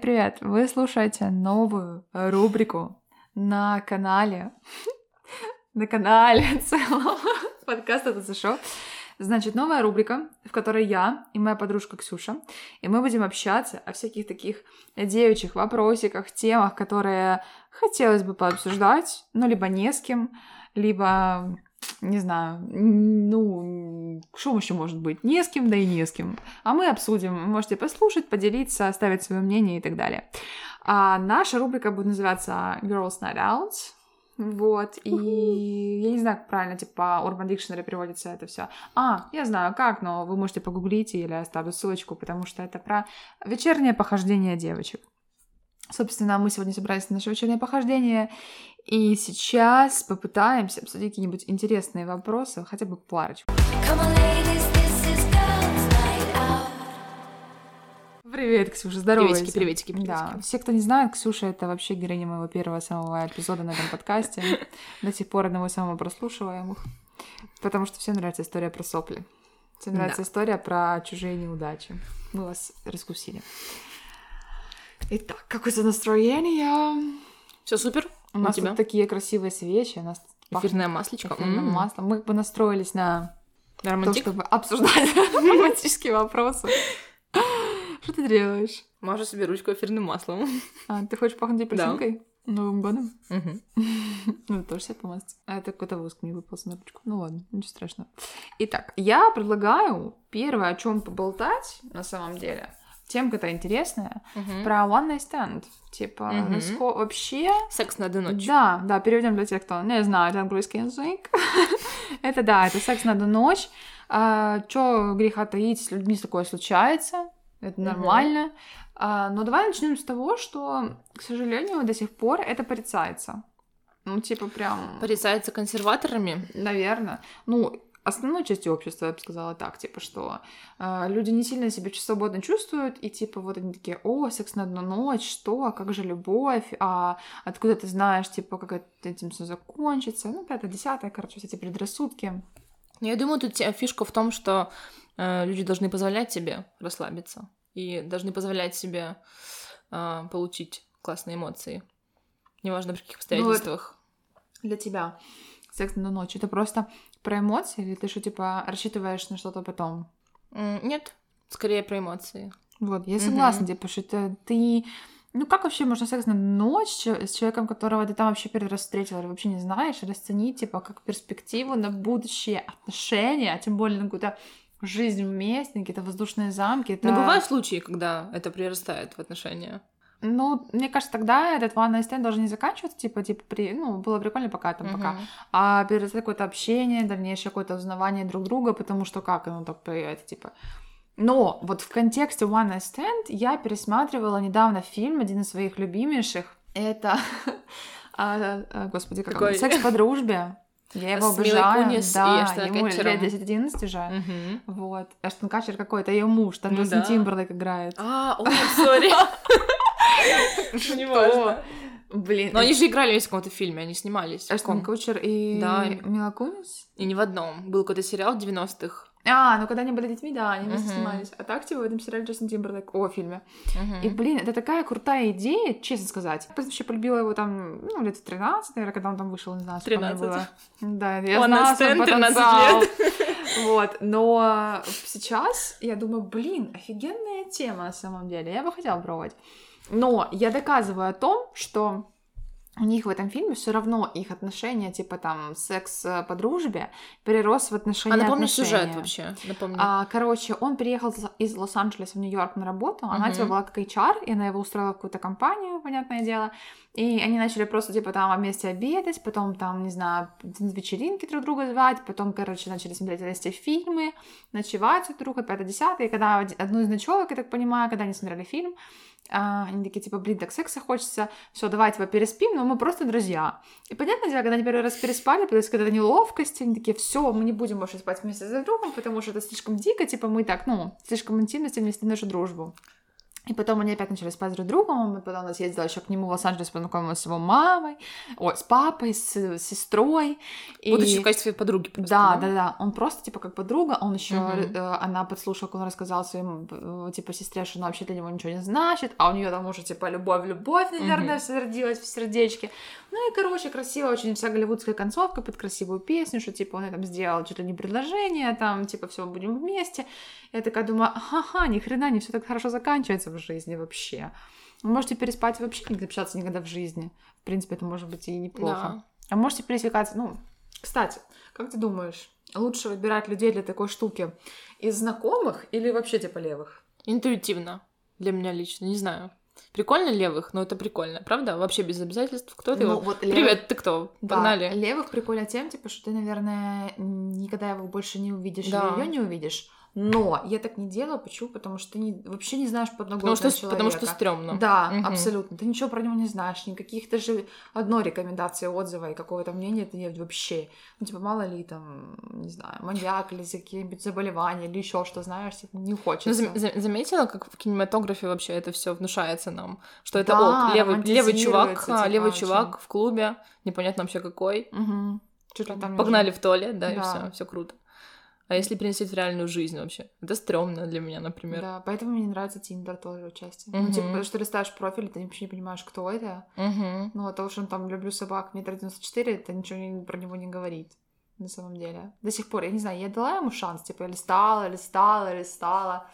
Привет-привет! Вы слушаете новую рубрику на канале, на канале целом подкаста «Это шоу». Значит, новая рубрика, в которой я и моя подружка Ксюша, и мы будем общаться о всяких таких девичьих вопросиках, темах, которые хотелось бы пообсуждать, ну, либо не с кем, либо не знаю, ну, что еще может быть? Не с кем, да и не с кем. А мы обсудим. Можете послушать, поделиться, оставить свое мнение и так далее. А наша рубрика будет называться Girls Night Out. Вот, и я не знаю, как правильно, типа, Urban Dictionary переводится это все. А, я знаю как, но вы можете погуглить или оставлю ссылочку, потому что это про вечернее похождение девочек. Собственно, мы сегодня собрались на наше вечернее похождение, и сейчас попытаемся обсудить какие-нибудь интересные вопросы, хотя бы парочку. Привет, Ксюша, здорово. Приветики, приветики, приветики. Да, все, кто не знает, Ксюша — это вообще героиня моего первого самого эпизода на этом подкасте. До сих пор одного самого прослушиваемых. Потому что всем нравится история про сопли. Всем нравится история про чужие неудачи. Мы вас раскусили. Итак, какое-то настроение? Все супер. У нас тут такие красивые свечи, у нас эфирное маслечко. Эфирным маслом. Мы бы настроились на Романтик? то, чтобы обсуждать романтические вопросы. Что ты делаешь? Мажу себе ручку эфирным маслом. А, ты хочешь пахнуть апельсинкой? Новым годом? Угу. Ну, тоже себе помазать. А это какой-то воск не выпал на ручку. Ну ладно, ничего страшного. Итак, я предлагаю первое, о чем поболтать на самом деле. Темка это интересная. Угу. Про one night stand. Типа, Мгм. насколько вообще... Секс на одну ночь. Да, да, переведем для тех, кто не знает английский язык. это да, это секс на одну ночь. А, чё греха таить, с людьми такое случается. Это нормально. А, но давай начнем с того, что, к сожалению, до сих пор это порицается. Ну, типа, прям, Порицается консерваторами. наверное. Ну, основной частью общества, я бы сказала так, типа, что а, люди не сильно себя свободно чувствуют, и типа вот они такие, о, секс на одну ночь, что, а как же любовь, а откуда ты знаешь, типа, как это, этим все закончится, ну, пятое, десятое, короче, все эти предрассудки. Я думаю, тут фишка в том, что э, люди должны позволять себе расслабиться. И должны позволять себе э, получить классные эмоции. Неважно, при каких обстоятельствах. Для тебя секс на одну ночь, это просто про эмоции, или ты что, типа, рассчитываешь на что-то потом? Нет, скорее про эмоции. Вот, я согласна, типа, что ты... Ну, как вообще можно секс на ночь с человеком, которого ты там вообще первый раз встретила, или вообще не знаешь, расценить, типа, как перспективу на будущее отношения, а тем более на какую-то жизнь вместе, какие-то воздушные замки. Это... Но бывают случаи, когда это прирастает в отношения. Ну, мне кажется, тогда этот one night stand должен не заканчиваться, типа, типа, при... ну, было прикольно пока там, пока, Мгм. а перерастать какое-то общение, дальнейшее какое-то узнавание друг друга, потому что как оно так появляется, типа. Но вот в контексте One Night Stand я пересматривала недавно фильм, один из своих любимейших. Это, а, а, господи, как он? Какой? «Секс по дружбе». Я его С обожаю. Кунис и да, Эштоном ему лет 10-11 уже. Мгм. Вот. Эштон Катчер какой-то, ее муж, там Ну Джастин да. Тимберлейк играет. А, ой, сори. Важно. Блин, Но они же играли в каком-то фильме, они снимались. Эштон? Кутчер и Да. Мила Кунис? И не в одном. Был какой-то сериал в 90-х. А, ну когда они были детьми, да, они вместе Мгм. снимались. А так, типа, в этом сериале Джастин Тимберлейк, о, фильме. Мгм. И, блин, это такая крутая идея, честно сказать. Я вообще полюбила его там, ну, лет в 13, наверное, когда он там вышел, не знаю, сколько мне 13. было. Да, я One знала свой stand, 13 потенциал. лет. Вот, но сейчас я думаю, блин, офигенная тема на самом деле, я бы хотела пробовать. Но я доказываю о том, что у них в этом фильме все равно их отношения, типа там секс э, по дружбе, перерос в отношения А напомни отношения. сюжет вообще. Напомни. А, короче, он переехал из- Лос-Анджелеса в Нью-Йорк на работу, она Мгм. типа была как HR, и она его устроила в какую-то компанию, понятное дело, и они начали просто типа там вместе обедать, потом там, не знаю, на вечеринки друг друга звать, потом, короче, начали смотреть вместе фильмы, ночевать друг друга, пятое-десятое, и когда од- одну из ночевок, я так понимаю, когда они смотрели фильм, а, они такие, типа, блин, так секса хочется, все, давай, типа, переспим, но мы просто друзья. И понятное дело, когда они первый раз переспали, появилась какая-то неловкость, они такие, все, мы не будем больше спать вместе друг другом, потому что это слишком дико, типа, мы так, ну, слишком интимно вместе нашу дружбу. И потом они опять начали спать друг с другом, и потом нас ездила еще к нему в Лос-Анджелес, познакомилась с его мамой, ой, с папой, с, с сестрой. И... Будучи в качестве подруги просто, да, да? да, да, он просто, типа, как подруга, он еще, Мгм. э, она подслушала, как он рассказал своим, э, типа, сестре, что она вообще для него ничего не значит, а у нее там уже, типа, любовь-любовь, наверное, Мгм. все родилась в сердечке. Ну и, короче, красиво, очень вся голливудская концовка под красивую песню, что, типа, он там сделал чуть ли не предложение, там, типа, все, будем вместе. Я такая думаю, ага, ни хрена, не все так хорошо заканчивается в жизни вообще. Вы можете переспать и вообще не общаться никогда в жизни. В принципе, это может быть и неплохо. Да. А можете пересекаться, ну, кстати, как ты думаешь, лучше выбирать людей для такой штуки из знакомых или вообще типа левых? Интуитивно. Для меня лично, не знаю. Прикольно левых, но это прикольно, правда? Вообще без обязательств. Кто ты? Ну, вот левых- Привет, ты кто? Да, Погнали. левых прикольно тем, типа, что ты, наверное, никогда его больше не увидишь Да. или ее не увидишь. Но я так не делаю, почему? Потому что ты не, вообще не знаешь Потому подноготную что, потому что человека. стрёмно. Да, Мгм. абсолютно. Ты ничего про него не знаешь, никаких даже одной рекомендации, отзыва и какого-то мнения ты нет вообще. Ну, типа, мало ли там, не знаю, маньяк или какие-нибудь заболевания или еще что, знаешь, типа, не Ну, хочется. зам- за- заметила, как в кинематографе вообще это все внушается нам? Что это Да, ок, левый, левый чувак, а, типа, левый очень. чувак в клубе, непонятно вообще какой. Мгм. Чуть там Погнали в туалет, да, и Да. все, все круто. А если переносить в реальную жизнь вообще? Это стрёмно для меня, например. Да, поэтому мне не нравится Тиндер тоже отчасти. Ну, Мгм. типа, потому что ты листаешь профиль, ты вообще не понимаешь, кто это. Мгм. Ну, а то, что он там «люблю собак метр девяносто четыре», это ничего не- про него не говорит. На самом деле. До сих пор, я не знаю, я дала ему шанс, типа, я листала, листала, листала.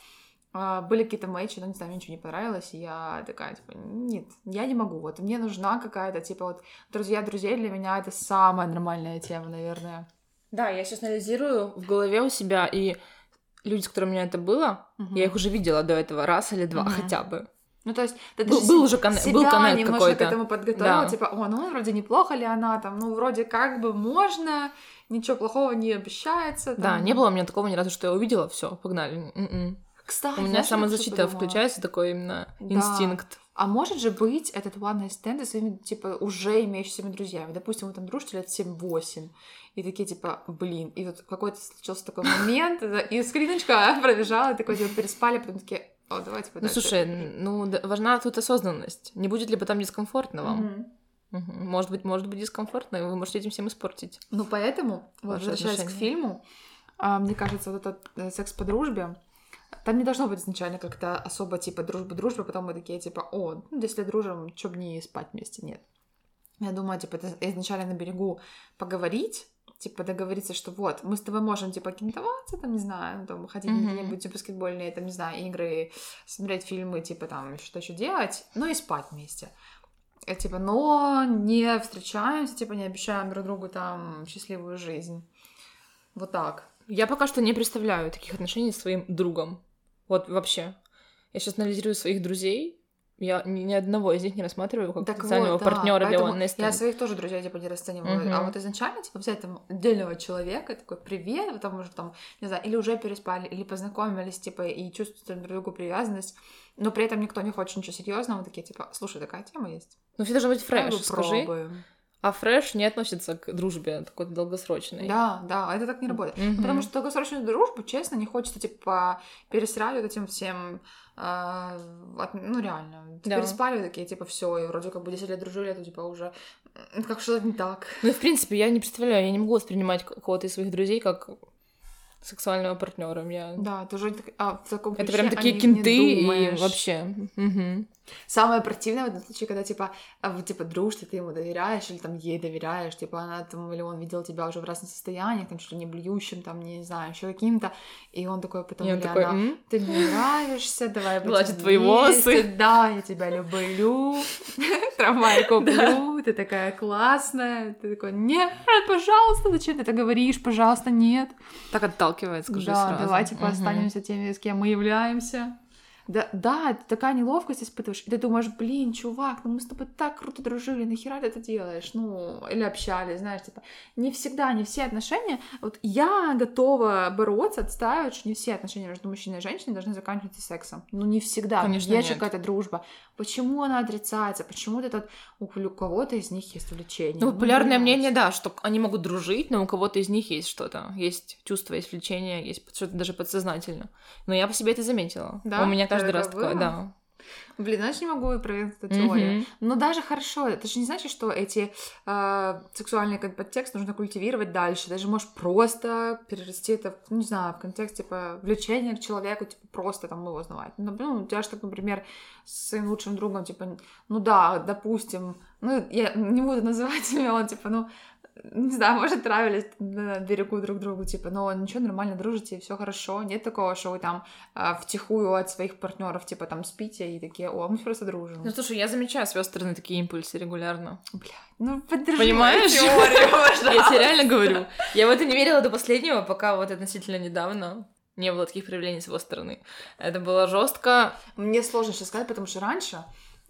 А, Были какие-то мэчи, но не знаю, мне ничего не понравилось, и я такая, типа, нет, я не могу, вот, мне нужна какая-то, типа, вот, друзья друзей для меня это самая нормальная тема, наверное. Да, я сейчас анализирую в голове у себя, и люди, с которыми у меня это было, Мгм. я их уже видела до этого раз или два Мгм. хотя бы. Ну, то есть, ты Был, был уже конне- себя был коннект немножко к какой-то. этому подготовила, Да. типа, о, ну, вроде неплохо ли она там, ну, вроде как бы можно, ничего плохого не обещается. Да, там. не было у меня такого ни разу, что я увидела, все, погнали. Кстати, У меня знаешь, самозащита включается, такой именно Да. инстинкт. А может же быть этот one night stand со своими, типа, уже имеющимися друзьями? Допустим, вы там дружите лет 7-8, и такие, типа, блин, и вот какой-то случился такой момент, и скриночка пробежала, и такой, типа, переспали, потом такие, о, давайте Ну, слушай, ну, важна тут осознанность. Не будет ли потом дискомфортно вам? Может быть, может быть дискомфортно, и вы можете этим всем испортить. Ну, поэтому, возвращаясь к фильму, а, мне кажется, вот этот э, секс по дружбе, там не должно быть изначально как-то особо, типа, дружба-дружба, потом мы такие, типа, о, ну, если дружим, чё бы не спать вместе, нет. Я думаю, типа, изначально на берегу поговорить, типа, договориться, что вот, мы с тобой можем, типа, кентоваться, там, не знаю, там, ходить на Мгм. какие-нибудь типа, баскетбольные, там, не знаю, игры, смотреть фильмы, типа, там, что еще делать, ну, и спать вместе. Типа, но не встречаемся, типа, не обещаем друг другу там счастливую жизнь. Вот так. Я пока что не представляю таких отношений с своим другом. Вот вообще. Я сейчас анализирую своих друзей. Я ни, ни одного из них не рассматриваю как Так потенциального вот, да, партнера для night Я своих тоже друзей типа не расцениваю. А Мгм. вот изначально, типа, взять там отдельного человека, такой привет, потому что там, не знаю, или уже переспали, или познакомились, типа, и чувствуют друг другу привязанность, но при этом никто не хочет ничего серьезного, такие, типа, слушай, такая тема есть. Ну, все должно быть фреш, скажи. попробуем. А фреш не относится к дружбе такой долгосрочной. Да, да, это так не работает. Мгм. Потому что долгосрочную дружбу, честно, не хочется, типа, пересрать вот этим всем, а, от- ну, реально. Да. Переспали такие, типа, все, и вроде как бы 10 лет дружили, а то, типа, уже как что-то не так. Ну, и, в принципе, я не представляю, я не могу воспринимать кого-то из своих друзей как сексуального партнера. Я... Да, ты уже а, в таком Это прям такие кенты и вообще. Мгм. Самое противное в этом случае, когда, типа, а, типа, дружите, ты ему доверяешь, или там ей доверяешь, типа, она там, или он видел тебя уже в разных состояниях, там, чуть ли не блюющим, там, не знаю, еще каким-то, и он такой потом, И он такой, она, ты мне нравишься, давай Гладит твои волосы. Да, я тебя люблю, трамвай куплю, ты такая классная, ты такой, нет, пожалуйста, зачем ты это говоришь, пожалуйста, нет. Так отталкивает, скажи да, сразу. давай, типа, останемся теми, с кем мы являемся. Да, да, ты такая неловкость испытываешь, и ты думаешь, блин, чувак, ну мы с тобой так круто дружили, нахера ты это делаешь? Ну, или общались, знаешь, типа, не всегда, не все отношения, вот я готова бороться, отстаивать, что не все отношения между мужчиной и женщиной должны заканчиваться сексом. Ну, не всегда, Конечно, есть же какая-то дружба. Почему она отрицается? Почему этот, у кого-то из них есть увлечение? Ну, популярное блядь. мнение, да, что они могут дружить, но у кого-то из них есть что-то. Есть чувство, есть влечение, есть что-то даже подсознательно. Но я по себе это заметила. Да? У меня каждый раз такое, да. Блин, знаешь, не могу проверить эту теорию. Мгм. Но даже хорошо, это же не значит, что эти э, сексуальные кон- подтексты нужно культивировать дальше. Даже можешь просто перерасти это, в, не знаю, в контекст, типа, влечения к человеку, типа, просто там его узнавать. Ну, ну, у тебя же так, например, с своим лучшим другом, типа, ну да, допустим, ну, я не буду называть имя, он, типа, ну, не знаю, может, нравились на берегу друг другу, типа, но ничего, нормально дружите, все хорошо. Нет такого, что вы там а, втихую от своих партнеров, типа, там спите и такие, о, мы просто дружим. Ну, слушай, я замечаю с его стороны такие импульсы регулярно. Бля, ну поддержи Понимаешь? теорию. Я тебе реально говорю. Я в это не верила до последнего, пока вот относительно недавно не было таких проявлений с его стороны. Это было жестко. Мне сложно сейчас сказать, потому что раньше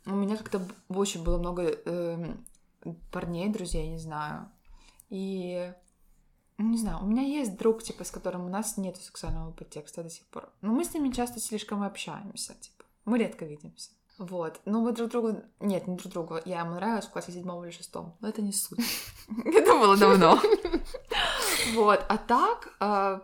у меня как-то очень было много эм, парней, друзей, не знаю. И ну, не знаю, у меня есть друг, типа, с которым у нас нет сексуального подтекста до сих пор. Но мы с ними часто слишком общаемся, типа. Мы редко видимся. Вот. Но мы друг другу... Нет, не друг другу. Я ему нравилась в классе седьмом или шестом. Но это не суть. Это было давно. Вот. А так, э,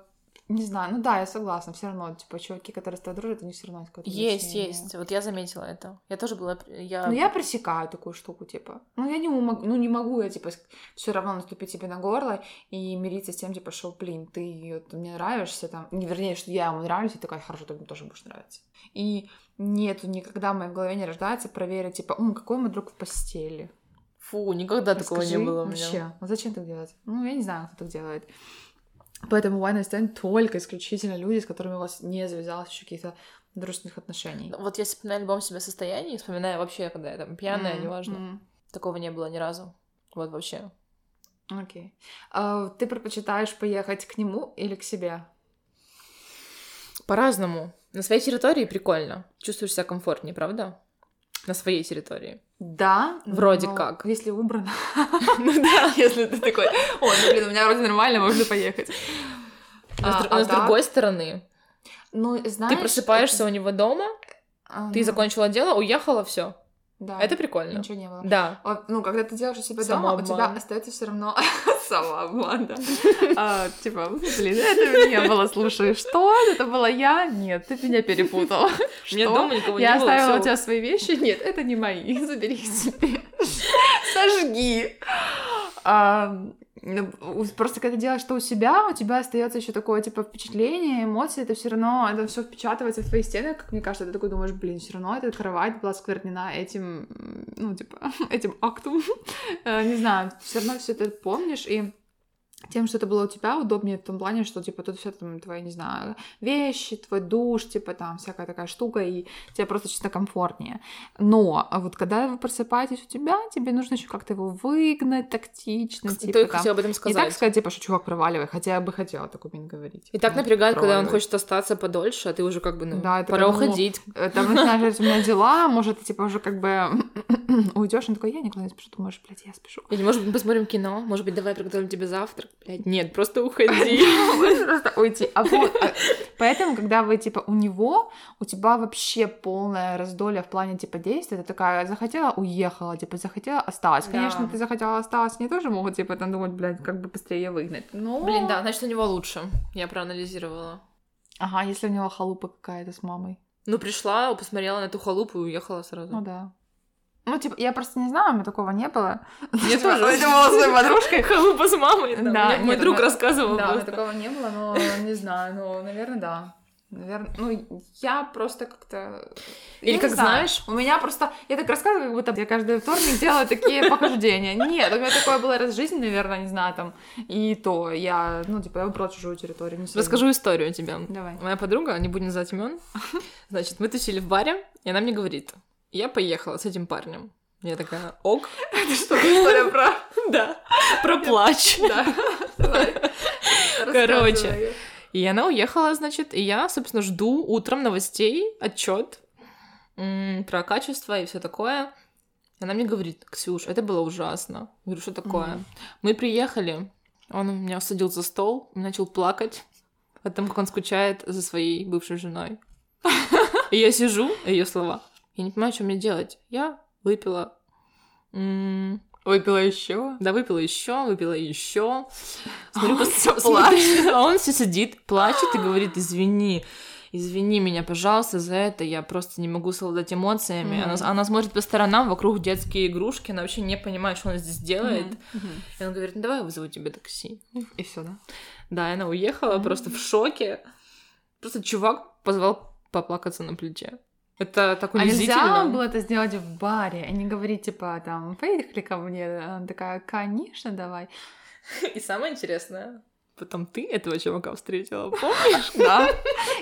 не знаю, ну да, я согласна, все равно, типа, чуваки, которые с тобой дружат, у них все равно какое-то Есть, есть. Вот я заметила это. Я тоже была... Я... Ну, я пресекаю такую штуку, типа. Ну, я не могу, ну, не могу я, типа, все равно наступить тебе на горло и мириться с тем, типа, что, блин, ты вот мне нравишься, там, не, вернее, что я ему нравлюсь, и такая, хорошо, ты мне тоже будешь нравиться. И нету никогда в моей голове не рождается проверить, типа, «М, какой мы друг в постели. Фу, никогда такого Расскажи не было у меня. вообще. Ну, зачем так делать? Ну, я не знаю, кто так делает. Поэтому one night stand только исключительно люди, с которыми у вас не завязалось еще каких-то дружественных отношений. Вот я вспоминаю в любом себе состоянии, вспоминаю вообще, когда я там пьяная, М, неважно. м. Такого не было ни разу. Вот вообще. Окей. А, ты предпочитаешь поехать к нему или к себе? По-разному. На своей территории прикольно. Чувствуешь себя комфортнее, правда? На своей территории. Да. Вроде но как. Если убрано. Ну да. Если ты такой, о, ну блин, у меня вроде нормально, можно поехать. Но с А, а с так? другой стороны, Ну, знаешь... ты просыпаешься у него дома, ты закончила дело, уехала, все. Да. Это прикольно. Ничего не было. Да. Вот, Ну, когда ты делаешь у себя дома, у тебя остается все равно самообман, да. А, Типа, блин, это не было, слушай, что? Это была я? Нет, ты меня перепутал. Что? дома никого Я не было. оставила у тебя свои вещи? Нет, это не мои. Забери их себе. Сожги. Просто когда делаешь что у себя, у тебя остается еще такое типа впечатление, эмоции, это все равно, это все впечатывается в твои стены, как мне кажется, ты такой думаешь, блин, все равно эта кровать была сквернена этим, ну, типа, этим актом. Э, Не знаю, все равно все это помнишь, и тем, что это было у тебя, удобнее в том плане, что, типа, тут все там твои, не знаю, вещи, твой душ, типа, там, всякая такая штука, и тебе просто чисто комфортнее. Но а вот когда вы просыпаетесь у тебя, тебе нужно еще как-то его выгнать тактично, Кстати, типа, там, об этом не сказать. так сказать, типа, что чувак, проваливай, хотя я бы хотела так умень говорить. И так Ну, напрягает, когда он хочет остаться подольше, а ты уже как бы, ну, Да, пора как, ну, уходить. Э, Там говорить, у меня дела, может, ты, типа, уже как бы уйдешь, он такой, я никуда не спешу, думаешь, блядь, я спешу. Или, может быть, посмотрим кино, может быть, давай приготовим тебе завтрак. Блядь, нет, просто уходи. Можно просто уйти. А а, поэтому, когда вы, типа, у него, у тебя вообще полное раздолье в плане, типа, действия. Ты такая, захотела, уехала, типа, захотела, осталась. Конечно, ты захотела, осталась, они тоже могут, типа, там думать, блядь, как бы быстрее выгнать. Но... Блин, да, значит, у него лучше. Я проанализировала. Ага, если у него халупа какая-то с мамой. Ну, пришла, посмотрела на эту халупу и уехала Ну сразу. да. Ну, типа, я просто не знаю, у меня такого не было. Мне Типа, тоже. Я была своей подружкой. Халупа с мамой. да. Мой друг рассказывал Да, такого не было, но не знаю, ну, наверное, да. Наверное, ну, я просто как-то... Или Я как знаю, знаешь, У меня просто... Я так рассказываю, как будто я каждый вторник делаю такие похождения. Нет, у меня такое было раз в жизни, наверное, не знаю, там. И то я, ну, типа, я выбрала чужую территорию. расскажу историю тебе. Давай. Моя подруга, не будем называть имен, значит, мы тусили в баре, и она мне говорит, я поехала с этим парнем. Я такая, ок. Это что, история про... Да. Про плач. Да. Короче. И она уехала, значит, и я, собственно, жду утром новостей, отчет про качество и все такое. Она мне говорит, Ксюш, это было ужасно. Я говорю, что такое? Мы приехали, он меня усадил за стол, начал плакать о том, как он скучает за своей бывшей женой. И я сижу, ее слова. Я не понимаю, что мне делать. Я выпила. Выпила еще. да, выпила еще, выпила еще. Смотрю, он всё смотрю, а он все сидит, плачет и говорит, извини. извини меня, пожалуйста, за это, я просто не могу совладать эмоциями. Мгм. Она, она смотрит по сторонам, вокруг детские игрушки, она вообще не понимает, что она здесь делает. Мгм. И она говорит, ну давай я вызову тебе такси. И все, да? Да, и она уехала Мгм. просто в шоке. Просто чувак позвал поплакаться на плече. Это так А нельзя было это сделать в баре, а не говорить, типа, там, поехали ко мне. Она такая, конечно, давай. И самое интересное, потом ты этого чувака встретила, помнишь? Да.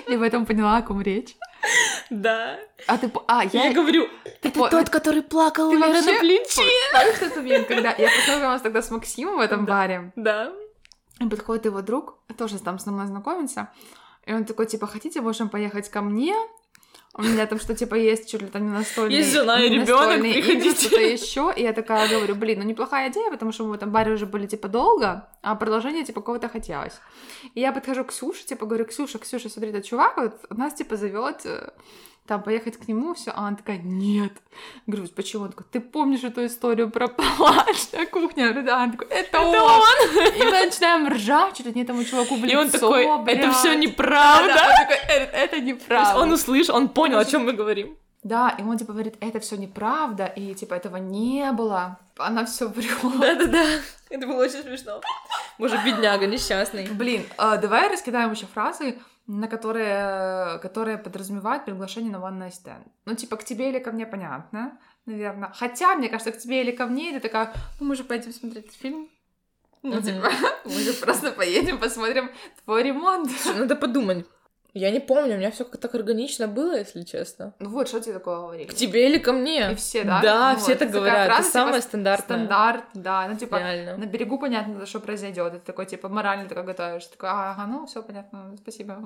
Я в этом поняла, о ком речь. Да. А ты... А, Я я... говорю, Ты это по- тот, который плакал у Леры вообще- на плече. Помнишь этот момент, когда я познакомилась тогда с Максимом в этом Да. баре? Да. И подходит его друг, тоже там с мной знакомится, и он такой, типа, хотите, можем поехать ко мне? У меня там что, типа, есть чуть ли там не настольные... Есть жена и игры, приходите. что-то еще. И я такая говорю, блин, ну неплохая идея, потому что мы в этом баре уже были, типа, долго, а продолжение, типа, кого-то хотелось. И я подхожу к Ксюше, типа, говорю, Ксюша, Ксюша, смотри, этот чувак вот нас, типа, зовет там поехать к нему, все, а она такая, нет. Говорю, почему? Он такой, ты помнишь эту историю про плач на кухне? Я говорю, да, он такой, это, он. И мы начинаем ржать, что-то не этому чуваку в И он лицо, такой, это блядь. все Да, неправда. да, он такой, «Э, это То есть неправда. он услышал, он понял, о чем мы говорим. Да, и он типа говорит, это все неправда, и типа этого не было. Она все врет. Да-да-да. Это было очень смешно. Боже, бедняга несчастный. Блин, а, давай раскидаем еще фразы, на которые, которые подразумевают приглашение на one night stand. Ну, типа, к тебе или ко мне, понятно, наверное. Хотя, мне кажется, к тебе или ко мне, и ты такая, ну, мы же пойдем смотреть фильм. Ну, типа, мы же просто поедем, посмотрим твой ремонт. Надо подумать. Я не помню, у меня все как-то так органично было, если честно. Ну вот, что тебе такое говорили? К тебе или ко мне? И все, да? Да, Ну все вот, так это такая говорят. фраза, Это типа, самое стандартное. Стандарт, да. Ну, типа, Реально. на берегу понятно, что произойдет. Ты такой, типа, морально такой готовишься. Такой, ага, ну, все понятно, спасибо.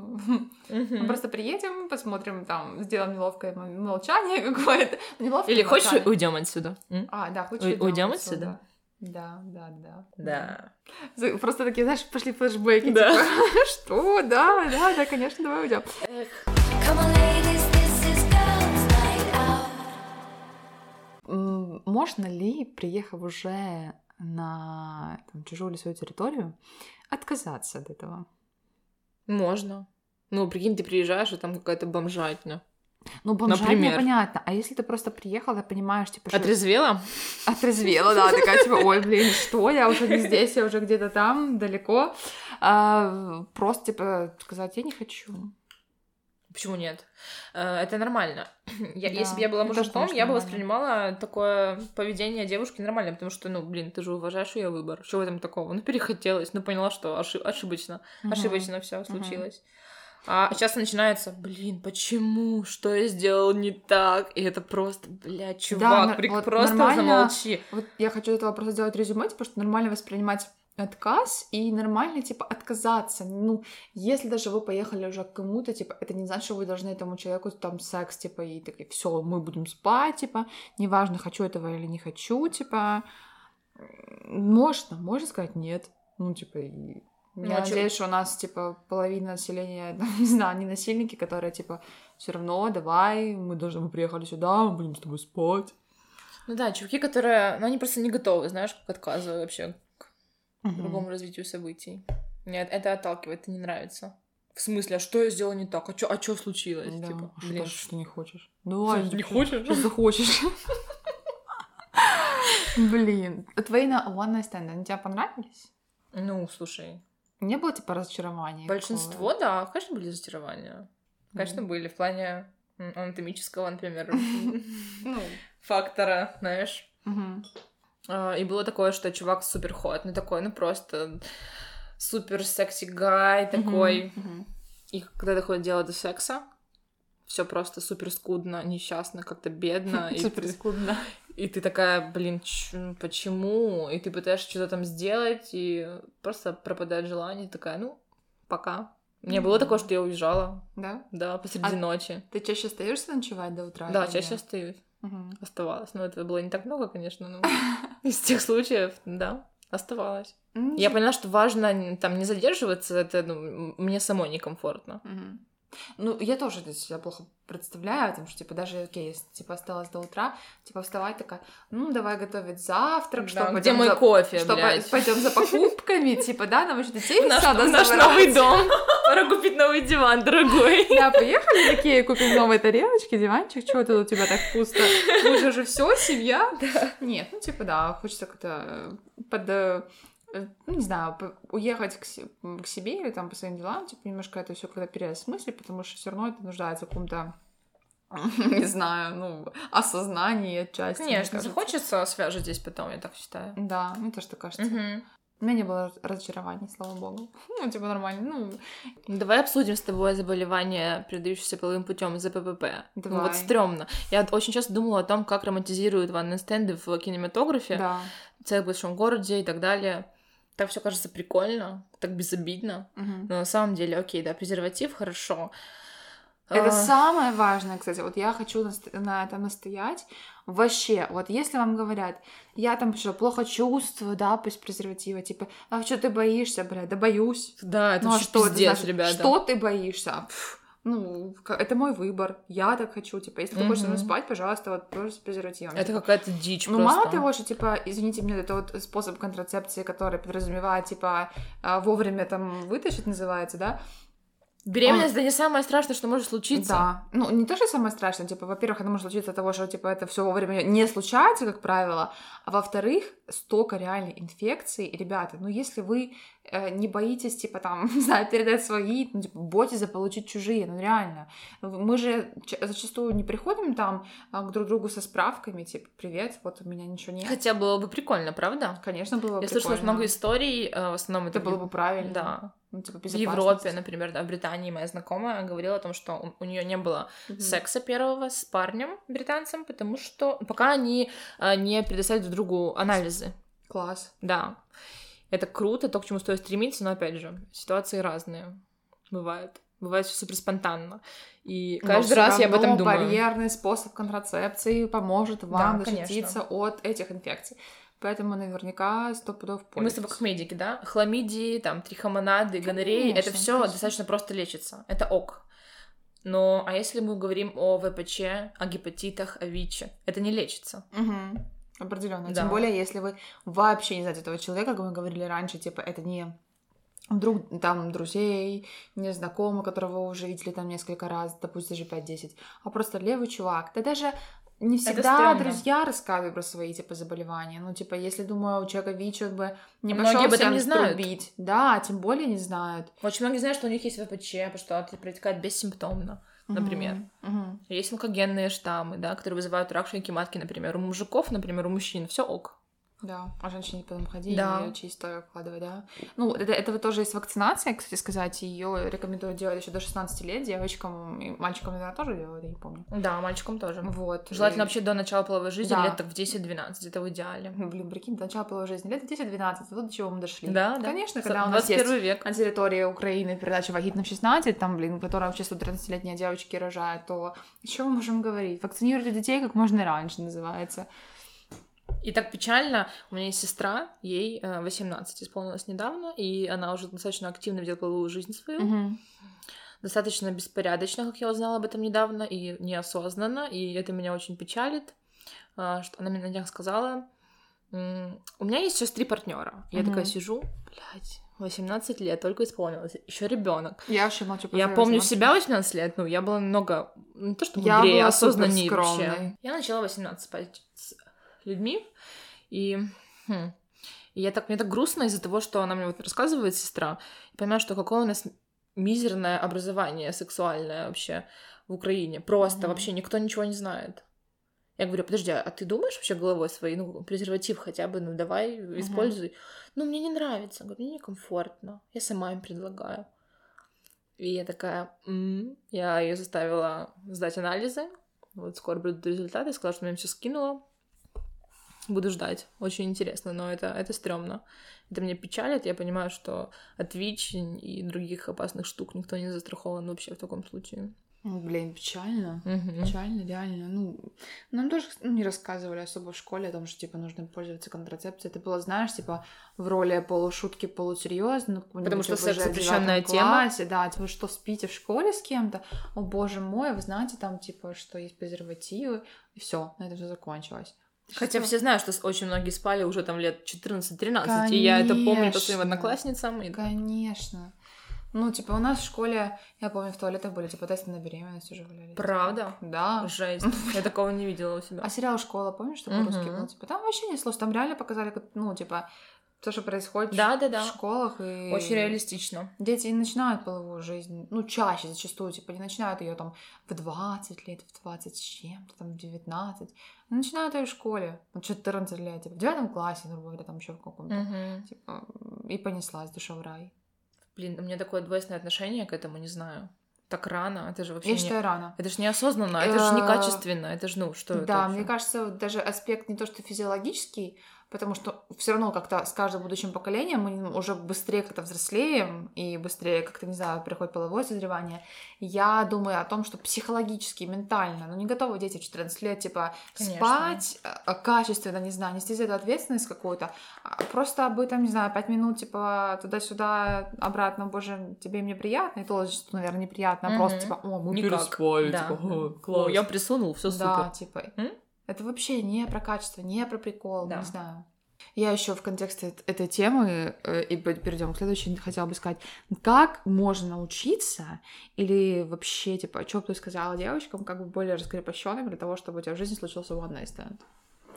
Мы просто приедем, посмотрим, там, сделаем неловкое молчание какое-то. Неловкое Или хочешь, уйдем отсюда? А, да, хочешь, Уй- уйдем отсюда? Да, да, да. Да. Просто такие, знаешь, пошли флешбеки. Да. типа, что? Да, да, да, конечно, давай уйдем. Можно ли, приехав уже на там, чужую или свою территорию, отказаться от этого? Можно. Ну, прикинь, ты приезжаешь, и там какая-то бомжатня. Ну, бомжатня, Например? понятно. А если ты просто приехала, понимаешь, типа, что... Отрезвела? Отрезвела, да, такая, типа, ой, блин, что, я уже не здесь, я уже где-то там, далеко. А, просто, типа, сказать, я не хочу. Почему нет? Э, Это нормально. Я- Да, если бы я была мужиком, я бы воспринимала такое поведение девушки нормально, потому что, ну, блин, ты же уважаешь ее выбор. Что в этом такого? Ну, перехотелось, ну, поняла, что ошиб- ошибочно. Мгм. Ошибочно все случилось. А сейчас начинается, блин, почему? Что я сделал не так? И это просто, блядь, чувак, нар- при- вот просто замолчи. Вот я хочу этого просто сделать резюме, типа, что нормально воспринимать отказ и нормально, типа, отказаться. Ну, если даже вы поехали уже к кому-то, типа, это не значит, что вы должны этому человеку там секс, типа, и такие, все, мы будем спать, типа, неважно, хочу этого или не хочу, типа, можно, можно сказать нет. Ну, типа, и я а чё- надеюсь, что у нас, типа, половина населения, там, не знаю, не насильники, которые, типа, все равно, давай, мы должны, мы приехали сюда, мы будем с тобой спать. Ну да, чуваки, которые, ну, они просто не готовы, знаешь, к отказу вообще, к Мгм. другому развитию событий. Нет, это отталкивает, это не нравится. В смысле, а что я сделала не так? А чё, а чё случилось? Да, Типа, а что блин, что ты не хочешь? Давай, что, не что- хочешь? Что захочешь? Блин, а твои на one night stand, они тебе понравились? Ну, слушай, Не было типа разочарования? большинство, какого? да, конечно, были разочарования. Конечно, Мгм. были в плане анатомического, например, Ну, фактора, знаешь. А, И было такое, что чувак супер хот, ну такой, ну просто супер секси гай такой. И когда доходит дело до секса, все просто супер скудно, несчастно, как-то бедно. Супер скудно. И ты такая, блин, ч- почему? И ты пытаешься что-то там сделать, и просто пропадает желание. Такая, ну, пока. У меня было такое, что я уезжала, Да? да, посреди А ночи. Ты чаще остаешься ночевать до утра? Да, чаще нет? остаюсь. Мгм. Оставалась. Но это было не так много, конечно, но из тех случаев, да, оставалась. Я поняла, что важно там не задерживаться, это ну, мне самой некомфортно. Ну, я тоже для себя плохо представляю, потому что, типа, даже, окей, если, типа, осталось до утра, типа, вставать такая, ну, давай готовить завтрак, что Да, пойдём где мой за- кофе, что блядь? пойдем за покупками, типа, да, нам еще детей наш, сад в наш новый дом. Пора купить новый диван, дорогой. Да, поехали Икею, купим новые тарелочки, диванчик, чего тут у тебя так пусто? Мы же уже все, семья? Нет, ну, типа, да, хочется как-то под, э, ну, не знаю, уехать к, к себе или там по своим делам, типа, немножко это все когда переосмыслить, потому что все равно это нуждается в каком-то не знаю, ну, осознании отчасти. мне Конечно, кажется. захочется, свяжет здесь потом, я так считаю. Да, мне тоже так кажется. Мгм. У меня не было разочарований, слава богу. Ну, типа, нормально, ну, Давай обсудим с тобой заболевание, передающееся половым путем ЗППП. Ну, Давай. вот стрёмно. Я очень часто думала о том, как романтизируют ванны стенды в кинематографе, да. в целом большом городе и так далее. Так все кажется прикольно, так безобидно. Мгм. Но на самом деле, окей, да, презерватив хорошо. Это А, самое важное, кстати. Вот я хочу на этом настоять. Вообще, вот если вам говорят, я там что, плохо чувствую, да, без презерватива, типа, а что ты боишься, блядь, да боюсь. Да, это ну а что пиздец, ребята. Что ты боишься? Пф, ну, это мой выбор, я так хочу, типа, если ты хочешь со мной спать, пожалуйста, вот просто с презервативом. Это какая-то дичь ну, просто. мало того, что, типа, извините меня, это вот способ контрацепции, который подразумевает, типа, а, вовремя там вытащить, называется, да? Беременность, это не самое страшное, что может случиться. Да. Ну, не то, что самое страшное, типа, во-первых, это может случиться от того, что, типа, это все вовремя не случается, как правило, а во-вторых, столько реальной инфекций, ребята, ну, если вы не боитесь, типа, там, не знаю, передать свои, ну, типа, бойтесь заполучить чужие, ну, реально. Мы же зачастую не приходим там а, к друг другу со справками, типа, привет, вот у меня ничего нет. Хотя было бы прикольно, правда? Конечно, было бы Я слышала прикольно. много историй, э, в основном это, Это было бы правильно. Да. Ну, типа, В Европе, например, да, в Британии моя знакомая говорила о том, что у, нее не было Мгм. секса первого с парнем британцем, потому что пока они э, не предоставили друг другу анализы. Класс. Да. Это круто, то, к чему стоит стремиться, но опять же, сиситуации разные бывают. Бывает все супер спонтанно. И каждый раз я об этом думаю. барьерный способ контрацепции поможет вам Да, конечно. защититься от этих инфекций. Поэтому наверняка сто пудов И мы с тобой как медики, да? Хламидии, там, трихомонады, гонореи, это Конечно, все конечно. достаточно просто лечится. Это ок. Но, а если мы говорим о ВПЧ, о гепатитах, о ВИЧе, это не лечится. Мгм. Определенно. Да. Тем более, если вы вообще не знаете этого человека, как мы говорили раньше, типа, это не друг, там, друзей, не знакомый, которого вы уже видели там несколько раз, допустим, даже 5-10, а просто левый чувак. Да даже не всегда друзья рассказывают про свои, типа, заболевания. Ну, типа, если, думаю, у человека ВИЧ, он бы не Многие пошел об этом не знают. трубить. Да, тем более не знают. Очень многие знают, что у них есть ВПЧ, потому что это протекает бессимптомно, например. Мгм. Мгм. Есть онкогенные штаммы, да, которые вызывают рак шейки матки, например. У мужиков, например, у мужчин все ок. Да, а женщине потом ходить Да. и учить историю вкладывать, да. Ну, это, этого тоже есть вакцинация, кстати сказать, ее рекомендуют делать еще до 16 лет, девочкам и мальчикам, наверное, тоже делают, я не помню. Да, мальчикам тоже. Вот. Желательно И- вообще до начала половой жизни, Да. лет так в 10-12, это в идеале. Блин, прикинь, до начала половой жизни, лет 10-12, вот до чего мы дошли. Да, да. Конечно, когда у нас 21 есть век. на территории Украины передача «Вагитным в 16», там, блин, которая вообще 113-летние девочки рожают, то чем мы можем говорить? Вакцинируйте детей как можно раньше, называется. И так печально, у меня есть сестра, ей э, 18 исполнилось недавно, и она уже достаточно активно ведет половую жизнь свою. Мгм. Достаточно беспорядочно, как я узнала об этом недавно, и неосознанно, и это меня очень печалит, а, что она мне на днях сказала, «М, у меня есть сейчас три партнера. Я Мгм. такая сижу, блядь, 18 лет, только исполнилось, еще ребенок. Я вообще молчу. Я помню 18. себя 18 лет, ну, я была немного, не то что Я мудрее, была осознаннее вообще. Я начала 18 спать людьми, и, хм, и я так, мне так грустно из-за того, что она мне вот рассказывает, сестра, и понимаю, что какое у нас мизерное образование сексуальное вообще в Украине. Просто Мгм. вообще никто ничего не знает. Я говорю, подожди, а ты думаешь вообще головой своей, ну, презерватив хотя бы, ну, давай, используй. Ну, мне не нравится, говорю, мне некомфортно, я сама им предлагаю. И я такая, «М». я ее заставила сдать анализы, вот скоро будут результаты, сказала, что мне все скинула. Буду ждать. Очень интересно, но это, это стрёмно. Это меня печалит. Я понимаю, что от ВИЧ и других опасных штук никто не застрахован вообще в таком случае. Ну, Блин, печально. Мгм. Печально, реально. Ну, нам тоже ну, не рассказывали особо в школе о том, что, типа, нужно пользоваться контрацепцией. Это было, знаешь, типа, в роли полушутки, полусерьезно. Потому что секс запрещенная тема. Да, типа, что спите в школе с кем-то? О, боже мой, вы знаете, там, типа, что есть презервативы. И все, на этом все закончилось. Хотя Что? все знают, что очень многие спали уже там лет 14-13, и я это помню по своим одноклассницам. и- Конечно. Ну, типа, у нас в школе, я помню, в туалетах были, типа, тесты на беременность уже валялись. Правда? Да. Жесть. Я такого не видела у себя. А сериал «Школа», помнишь, что Мгм. по-русски был? Типа, там вообще не сложно, там реально показали, как, ну, типа, то, что происходит в- Да-да-да. в школах. И Очень реалистично. Дети не начинают половую жизнь, ну, чаще зачастую, типа, не начинают ее там в 20 лет, в 20 с чем-то, там, в 19. Ну, Начинают ее в школе, ну, 14 лет, типа, в девятом классе, грубо говоря, там еще в каком-то. Мгм. Типа, и понеслась душа в рай. Блин, у меня такое двойственное отношение к этому, не знаю. Так рано, это же вообще Я не... считаю, рано. Это же неосознанно, это же Э, некачественно, это же, ну, что это Да, вообще? мне кажется, даже аспект не то, что физиологический, потому что все равно как-то с каждым будущим поколением мы уже быстрее как-то взрослеем и быстрее как-то, не знаю, приходит половое созревание. Я думаю о том, что психологически, ментально, ну не готовы дети в 14 лет, типа, Конечно. спать э, качественно, не знаю, нести за это ответственность какую-то, а просто об этом, не знаю, пять минут, типа, туда-сюда, обратно, боже, тебе мне приятно, и то, что, наверное, неприятно, а просто, типа, о, мы Никак. переспали, Да. типа, «О, О, класс. я присунул, все Да, супер. типа. М? Это вообще не про качество, не про прикол, Да. не знаю. Я еще в контексте эт- этой темы, э, и перейдем к следующей, хотела бы сказать, как можно научиться, или вообще, типа, что бы ты сказала девочкам, как бы более раскрепощенным для того, чтобы у тебя в жизни случился one night stand?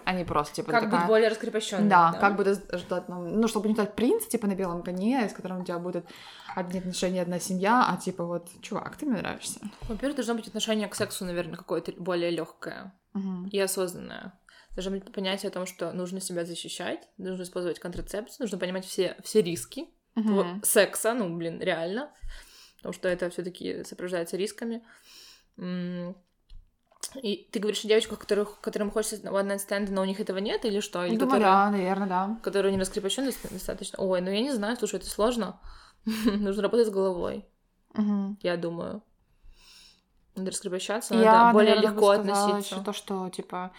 А не просто, типа, Как такая... быть более раскрепощенным? Да, как бы ждать, ну, ну, чтобы не ждать принца, типа, на белом коне, с которым у тебя будет одни отношения, одна семья, а типа вот, чувак, ты мне нравишься. Во-первых, должно быть отношение к сексу, наверное, какое-то более легкое Мгм. и осознанное. Должно быть понятие о том, что нужно себя защищать, нужно использовать контрацепцию, нужно понимать все, все риски вот, секса, ну, блин, реально, потому что это все таки сопровождается рисками. И ты говоришь о девочках, которых, которым хочется one night stand, но у них этого нет, или что? Или думаю, которые, да, наверное, да. которые не раскрепощены достаточно? Ой, ну я не знаю, слушай, это сложно. Нужно работать с головой, Мгм. я думаю. Надо раскрепощаться, Я, надо более наверное, легко сказала относиться. ещё то, что, типа,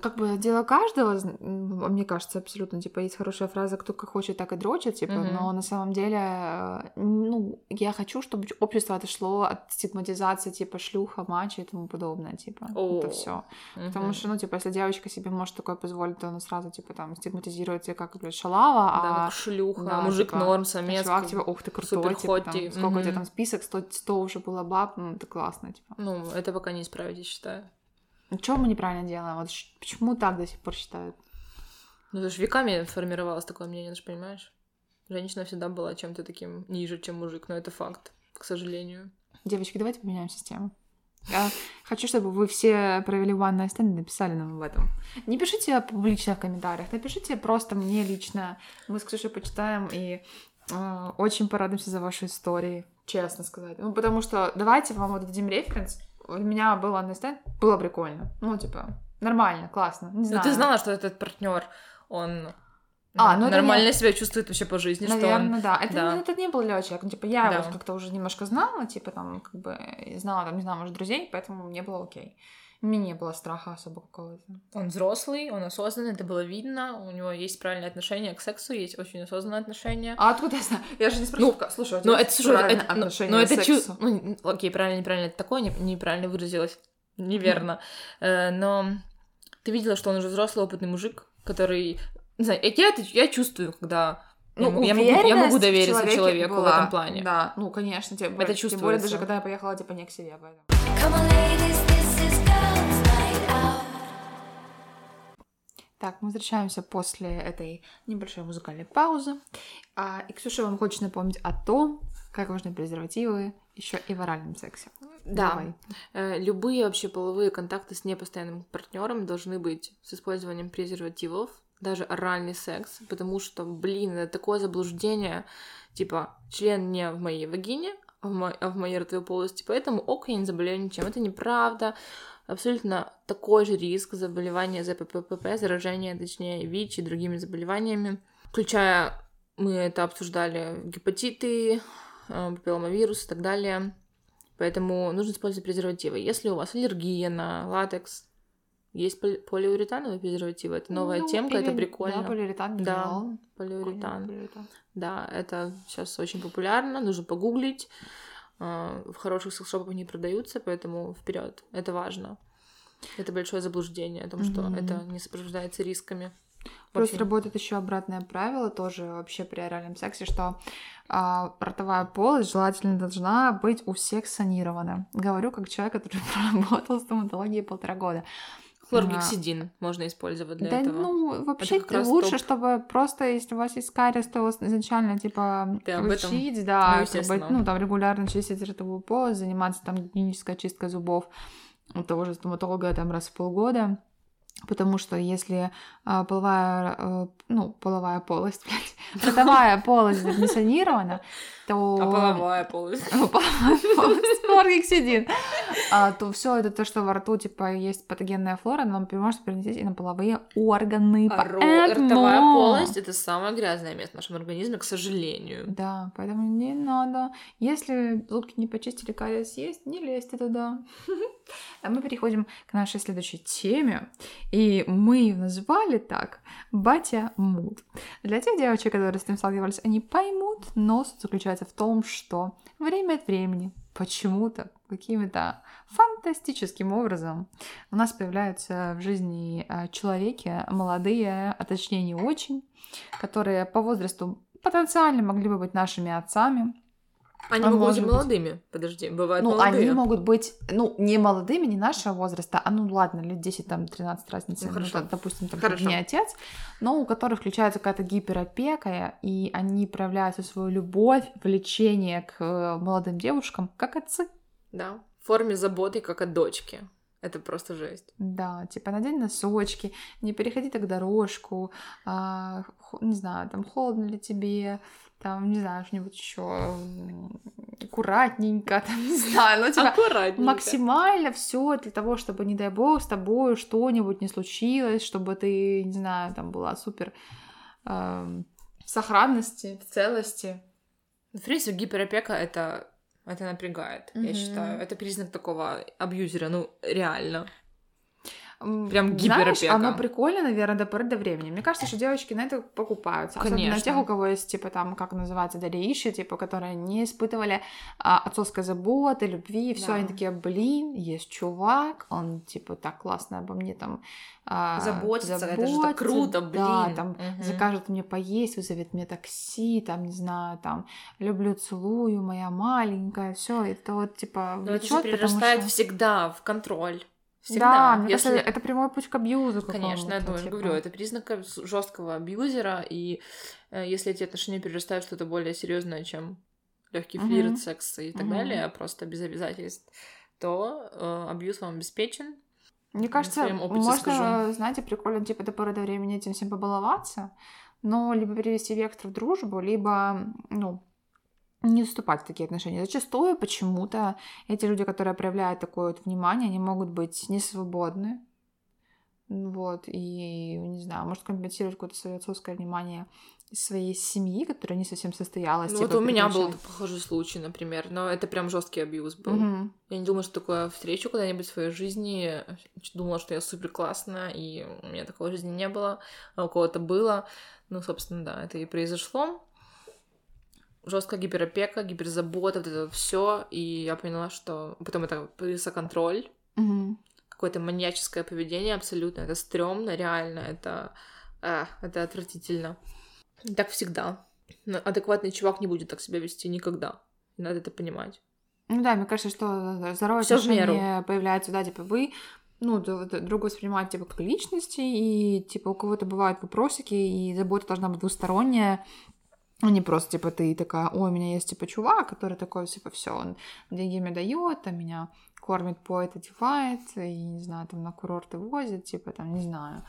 как бы дело каждого, мне кажется, абсолютно, типа, есть хорошая фраза, кто как хочет, так и дрочит, типа, Мгм. но на самом деле, э, ну, я хочу, чтобы общество отошло от стигматизации, типа, шлюха, мачо и тому подобное, типа, это О, все. Мгм. Потому что, ну, типа, если девочка себе может такое позволить, то она сразу, типа, там, стигматизирует себя как, блядь, шалава, Да, а как шлюха, да, мужик типа, норм, самец. чувак, типа, ух ты, крутой, типа, там, сколько у тебя там список, 100, 100 уже было баб, м, это классно, типа. Ну, это пока не исправить, я считаю. Что мы неправильно делаем? Вот почему так до сих пор считают? Ну, это же веками формировалось такое мнение, ты же понимаешь? Женщина всегда была чем-то таким ниже, чем мужик, но это факт, к сожалению. Девочки, давайте поменяем систему. Я хочу, чтобы вы все провели one night stand и написали нам об этом. Не пишите публично в комментариях, напишите просто мне лично. Мы с Ксюшей почитаем и э, очень порадуемся за ваши истории, честно сказать. Ну, потому что давайте вам вот дадим референс. У меня был one night stand, было прикольно. Ну, типа, нормально, классно, не Ну, знаю. ты знала, что этот партнер, он А, ну нормально не- себя чувствует вообще по жизни, что Наверное, он... да. Это, да. это не был летчик. Ну, типа, я Да. его как-то уже немножко знала, типа, там, как бы, знала, там, не знаю, может, друзей, поэтому мне было окей. Мне не было страха особо какого-то. Он взрослый, он осознанный, это было видно, у него есть правильное отношение к сексу, есть очень осознанное отношение. А откуда я знаю? Я же не спросила. слушай, у тебя Ну, это, слушай, правильное это, ну, отношение ну, к это чу- сексу? ну, окей, правильно, неправильно, это такое, не- неправильно выразилась, неверно. Э, но ты видела, что он уже взрослый, опытный мужик, который... Не знаю, я, это, я чувствую, когда... я м- я, могу, я могу в довериться человеку в была. этом плане. Да, ну, конечно, тем Это Тем более, чувствуется. даже когда я поехала, типа, не к себе, поэтому. Так, мы возвращаемся после этой небольшой музыкальной паузы. А, и Ксюша вам хочет напомнить о том, как важны презервативы еще и в оральном сексе. Да. Давай. Э, Любые вообще половые контакты с непостоянным партнером должны быть с использованием презервативов, даже оральный секс, потому что, блин, это такое заблуждение, типа, член не в моей вагине, а в, мо- а в моей ротовой полости, поэтому ок, я не заболею ничем. Это неправда. Абсолютно такой же риск заболевания ЗППП, заражения, точнее, ВИЧ и другими заболеваниями, включая, мы это обсуждали, гепатиты, э, папилломавирус и так далее. Поэтому нужно использовать презервативы. Если у вас аллергия на латекс, есть поли- полиуретановые презервативы. Это новая Ну, темка, это или- прикольно. Да, полиуретан Да, полиуретан. Полиуретан. Да, это сейчас очень популярно, нужно погуглить. А, В хороших секс-шопах они продаются, поэтому вперед. Это важно. Это большое заблуждение о том, что Мгм. это не сопровождается рисками. Плюс Вообще. работает еще обратное правило тоже вообще при оральном сексе, что а, ротовая полость желательно должна быть у всех санирована. Говорю как человек, который проработал в стоматологии полтора года. Хлоргексидин можно использовать для да, этого. ну, вообще раз лучше, топ. чтобы просто, если у вас есть кариес, то изначально, типа, этом? учить, да, Ну, как бы, ну, там, регулярно чистить ротовую полость, заниматься там гигиенической чисткой зубов у того же стоматолога там раз в полгода. Потому что если а, половая, э, ну, половая полость, блядь, ротовая полость не санирована, то... А половая полость. Половая полость. А, то все это то, что во рту, типа, есть патогенная флора, она может переносить и на половые органы. А ротовая полость это самое грязное место в нашем организме, к сожалению. Да, поэтому не надо. Если зубки не почистили, кариес есть, не лезьте туда. А мы переходим к нашей следующей теме. И мы ее назвали так «Батя мут». Для тех девочек, которые с этим сталкивались, они поймут, но заключается в том, что время от времени почему-то какими-то фантастическим образом у нас появляются в жизни а, человеки молодые, а точнее не очень, которые по возрасту потенциально могли бы быть нашими отцами. Они А могут быть быть. молодыми. Подожди, бывают ну, молодые. они могут быть, ну, не молодыми, не нашего возраста, а ну ладно, лет 10, там, 13 разницы, Ну, ну, хорошо. да, допустим, там, Хорошо. не отец, но у которых включается какая-то гиперопека, и они проявляют свою любовь, влечение к э, молодым девушкам, как отцы. Да. В форме заботы, как от дочки. Это просто жесть. Да, типа надень носочки, не переходи так дорожку, а, не знаю, там холодно ли тебе, там, не знаю, что-нибудь еще аккуратненько, там, не знаю, ну, типа, Аккуратненько. максимально все для того, чтобы, не дай бог, с тобой что-нибудь не случилось, чтобы ты, не знаю, там была супер эм, в сохранности, в целости. В принципе, гиперопека это, это напрягает, я Мгм. считаю. Это признак такого абьюзера, ну, реально. Прям Знаешь, гиперопека. оно прикольно, наверное, до поры до времени. Мне кажется, что девочки на это покупаются. Особенно Конечно. тех, у кого есть, типа, там, как называется, дариши, типа, которые не испытывали а, отцовской заботы, любви, и все, Да. они такие, блин, есть чувак, он, типа, так классно обо мне там а, Заботится, это же так круто, Да, блин. там, Мгм. закажет мне поесть, вызовет мне такси, там, не знаю, там, люблю, целую, моя маленькая, все, это вот, типа, Но это же влечет, потому перерастает что... всегда в контроль. Да, Всегда. мне Если- кажется, это прямой путь к абьюзу Конечно, я тоже типа. говорю, это признак жесткого абьюзера, и э, если эти отношения перерастают что-то более серьезное, чем легкий Мгм. флирт, секс и так Мгм. далее, просто без обязательств, то э, абьюз вам обеспечен. Мне кажется, можно, скажу. знаете, прикольно, типа, до поры до времени этим всем побаловаться, но либо перевести вектор в дружбу, либо, ну, не вступать в такие отношения. Зачастую почему-то эти люди, которые проявляют такое вот внимание, они могут быть не свободны, вот, и, не знаю, может компенсировать какое-то свое отцовское внимание своей семьи, которая не совсем состоялась. Ну, типа, вот у меня был похожий случай, например, но это прям жесткий абьюз был. Мгм. Я не думала, что такое встречу когда-нибудь в своей жизни. Думала, что я супер классная, и у меня такой жизни не было, а у кого-то было. Ну, собственно, да, это и произошло. Жесткая гиперопека, гиперзабота, вот это все. И я поняла, что потом это появился контроль, Мгм. какое-то маньяческое поведение абсолютно. Это стрёмно, реально, это, а, это отвратительно. И Так всегда. Но Адекватный чувак не будет так себя вести никогда. Надо это понимать. Ну да, мне кажется, что здоровое Всё отношение появляется, да, типа вы ну, д- д- друг воспринимает типа как личности, и типа у кого-то бывают вопросики, и забота должна быть двусторонняя, а не просто типа ты такая, ой, у меня есть типа чувак, который такой, типа, все, он деньги мне дает, а меня кормит, поет, одевает, и, не знаю, там на курорты возит, типа, там, не знаю,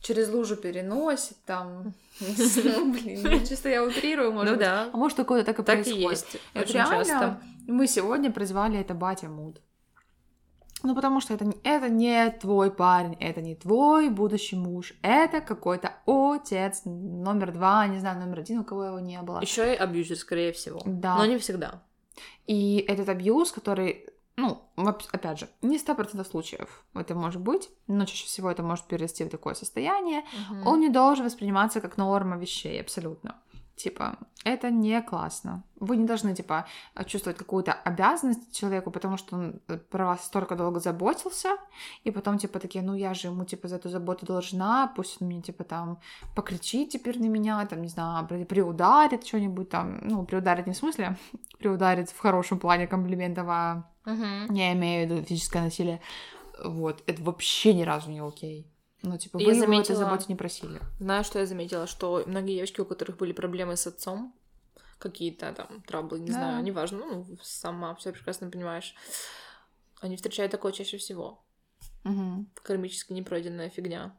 через лужу переносит, там, ну, блин, чисто я утрирую, может ну да, А может, такое так и так и происходит. есть. Это Очень реально часто. мы сегодня призвали это батя муд. Ну, потому что это, не- это не твой парень, это не твой будущий муж, это какой-то отец номер два, не знаю, номер один, у кого его не было. Еще и абьюзер, скорее всего. Да. Но не всегда. И этот абьюз, который ну, опять же, не 100% случаев это может быть, но чаще всего это может перерасти в такое состояние, Мгм. он не должен восприниматься как норма вещей, абсолютно. Типа, это не классно. Вы не должны, типа, чувствовать какую-то обязанность человеку, потому что он э, про вас столько долго заботился, и потом, типа, такие, ну, я же ему, типа, за эту заботу должна, пусть он мне, типа, там, покричит теперь на меня, там, не знаю, при- приударит что-нибудь там, ну, приударит не в смысле, приударит в хорошем плане комплиментов, а Мгм. я имею в виду физическое насилие. Вот, это вообще ни разу не окей. Ну, типа, вы Я его этой заметила- заботе не просили. Знаю, что я заметила, что многие девочки, у которых были проблемы с отцом, какие-то там траблы, не Да. знаю, неважно, ну, сама все прекрасно понимаешь, они встречают такое чаще всего. Мгм. Кармически непройденная фигня.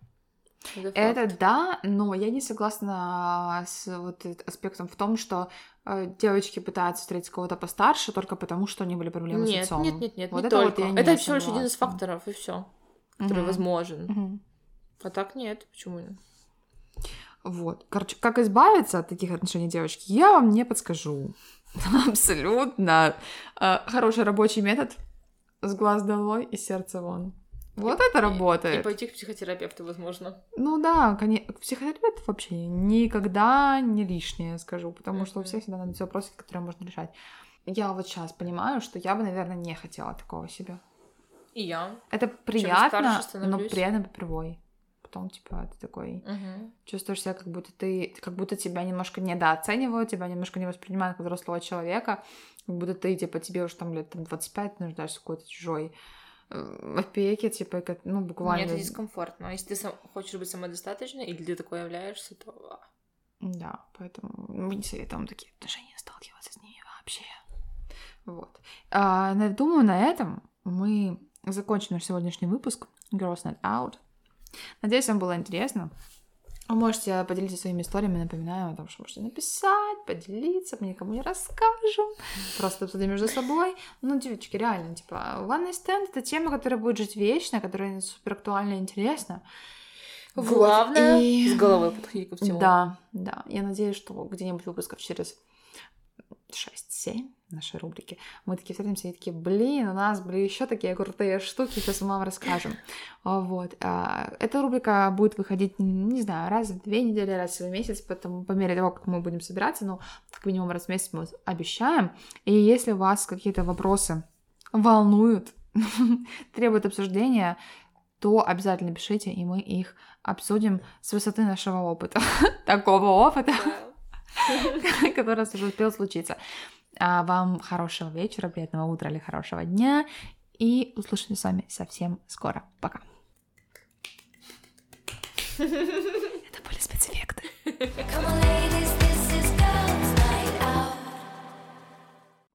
Это. Это да, но я не согласна с вот аспектом в том, что э, девочки пытаются встретить кого-то постарше только потому, что у них были проблемы с Нет, отцом. нет, нет, нет, Вот не это вот только. не это всего лишь один из факторов, и все, который Мгм. возможен. Мгм. А так нет, почему? Вот. Короче, как избавиться от таких отношений девочки, я вам не подскажу. Абсолютно. Э, Хороший рабочий метод. С глаз долой и сердце вон. Вот это И работает. пойти к психотерапевту, возможно. Ну да, конечно, психотерапевт вообще никогда не лишнее, скажу, потому что у всех всегда найдутся вопросы, которые можно решать. Я вот сейчас понимаю, что я бы, наверное, не хотела такого себе. И я. Это приятно, но приятно попервой. Потом, типа, ты такой Мгм. чувствуешь себя, как будто ты, как будто тебя немножко недооценивают, тебя немножко не воспринимают как взрослого человека, как будто ты, типа, тебе уже там лет там, 25 нуждаешься в какой-то чужой э, опеке, типа, как, ну, буквально... Мне это дискомфортно. Если ты сам хочешь быть самодостаточной, или ты такой являешься, то... а. Да, поэтому мы не советуем такие отношения сталкиваться с ними вообще. Вот. А, думаю, на этом мы закончим наш сегодняшний выпуск Girls Night Out. Надеюсь, вам было интересно. Вы можете поделиться своими историями, напоминаю о том, что можете написать, поделиться, мы никому не расскажем, просто обсудим между собой. Ну, девочки, реально, типа, night stand — это тема, которая будет жить вечно, которая супер актуальна и интересна. Вот, Главное, и- с головой подходить ко всему. Да, да. Я надеюсь, что где-нибудь выпусков через 6-7 нашей рубрики мы такие встретимся и такие, блин, у нас были еще такие крутые штуки, сейчас мы вам расскажем. А, Вот. а, Эта рубрика будет выходить, не знаю, раз в две недели, раз в месяц, потом, по мере того, как мы будем собираться, ну, как минимум раз в месяц мы обещаем. И если у вас какие-то вопросы волнуют, требуют обсуждения, то обязательно пишите, и мы их обсудим с высоты нашего опыта. Такого опыта, который уже успел случиться. А вам хорошего вечера, приятного утра или хорошего дня. И услышимся с вами совсем скоро. Пока. Это были спецэффекты. Come on, ladies,